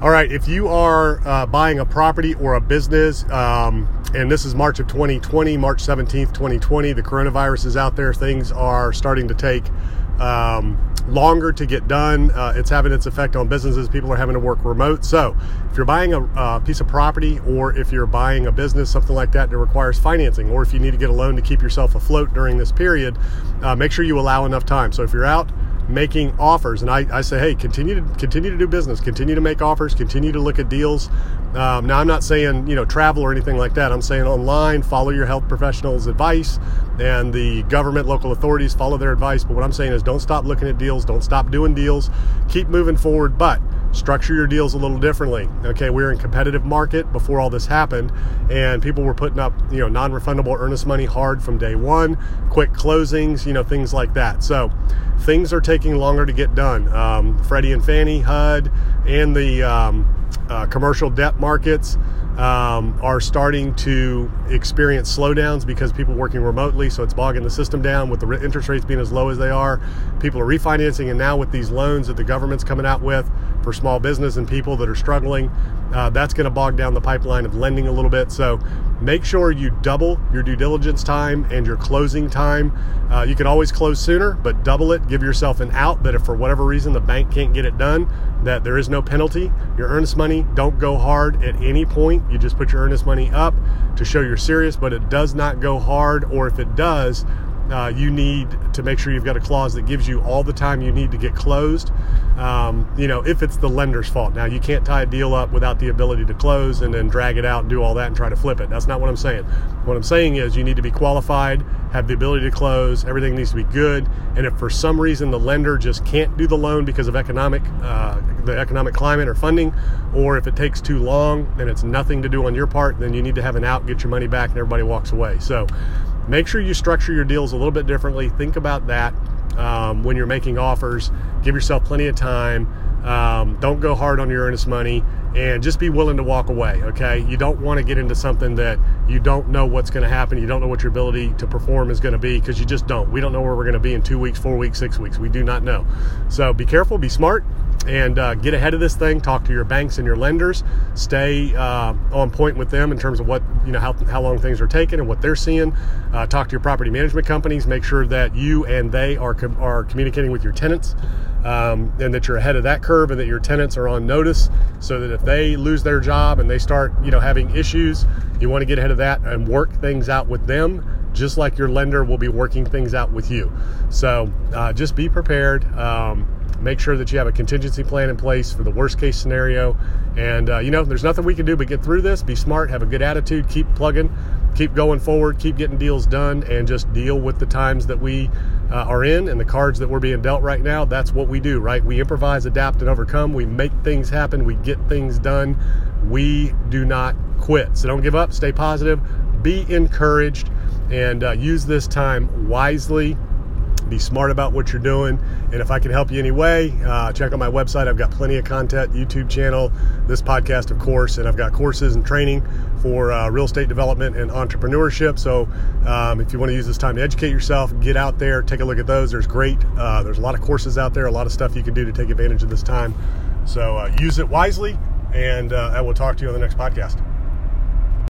All right, if you are uh, buying a property or a business, um, and this is March of 2020, March 17th, 2020, the coronavirus is out there. Things are starting to take um, longer to get done. Uh, it's having its effect on businesses. People are having to work remote. So, if you're buying a, a piece of property or if you're buying a business, something like that that requires financing, or if you need to get a loan to keep yourself afloat during this period, uh, make sure you allow enough time. So, if you're out, making offers. And I, I say hey continue to continue to do business continue to make offers continue to look at deals. Um, now i'm not saying you know travel or anything like that. I'm saying online follow your health professionals advice and the government local authorities follow their advice. But what i'm saying is don't stop looking at deals. Don't stop doing deals. Keep moving forward. But structure your deals a little differently. Okay, we were in competitive market before all this happened, and people were putting up you know non-refundable earnest money hard from day one, quick closings, you know things like that. So things are taking longer to get done. Um, Freddie and Fannie, HUD, and the um, uh, commercial debt markets um, are starting to experience slowdowns because people working remotely, so it's bogging the system down with the interest rates being as low as they are. People are refinancing, and now with these loans that the government's coming out with for small business and people that are struggling, uh, that's going to bog down the pipeline of lending a little bit. So make sure you double your due diligence time and your closing time. Uh, you can always close sooner, but double it. Give yourself an out that if for whatever reason the bank can't get it done, that there is no penalty. Your earnest money don't go hard at any point. You just put your earnest money up to show you're serious, but it does not go hard, or if it does, uh, you need to make sure you've got a clause that gives you all the time you need to get closed. Um, you know, if it's the lender's fault. Now, you can't tie a deal up without the ability to close and then drag it out and do all that and try to flip it. That's not what I'm saying. What I'm saying is you need to be qualified, have the ability to close, everything needs to be good. And if for some reason the lender just can't do the loan because of economic, uh, the economic climate or funding, or if it takes too long and it's nothing to do on your part, then you need to have an out, get your money back, and everybody walks away. So, make sure you structure your deals a little bit differently. Think about that um, when you're making offers. Give yourself plenty of time. Um, don't go hard on your earnest money and just be willing to walk away. Okay. You don't want to get into something that you don't know what's going to happen. You don't know what your ability to perform is going to be because you just don't. We don't know where we're going to be in two weeks, four weeks, six weeks. We do not know. So be careful, be smart, and uh, get ahead of this thing. Talk to your banks and your lenders. Stay uh, on point with them in terms of what you know how, how long things are taking and what they're seeing. Uh, talk to your property management companies. Make sure that you and they are com- are communicating with your tenants. Um, and that you're ahead of that curve and that your tenants are on notice so that if they lose their job and they start you know having issues you want to get ahead of that and work things out with them just like your lender will be working things out with you so uh, just be prepared um, make sure that you have a contingency plan in place for the worst case scenario. And, uh, you know, there's nothing we can do but get through this, be smart, have a good attitude, keep plugging, keep going forward, keep getting deals done, and just deal with the times that we uh, are in and the cards that we're being dealt right now. That's what we do, right? We improvise, adapt, and overcome. We make things happen, we get things done. We do not quit. So don't give up, stay positive, be encouraged, and uh, use this time wisely be smart about what you're doing. And if I can help you any way, uh, check out my website. I've got plenty of content, YouTube channel, this podcast, of course, and I've got courses and training for uh, real estate development and entrepreneurship. So um, if you want to use this time to educate yourself, get out there, take a look at those. There's great, uh, there's a lot of courses out there, a lot of stuff you can do to take advantage of this time. So uh, use it wisely, and uh, I will talk to you on the next podcast.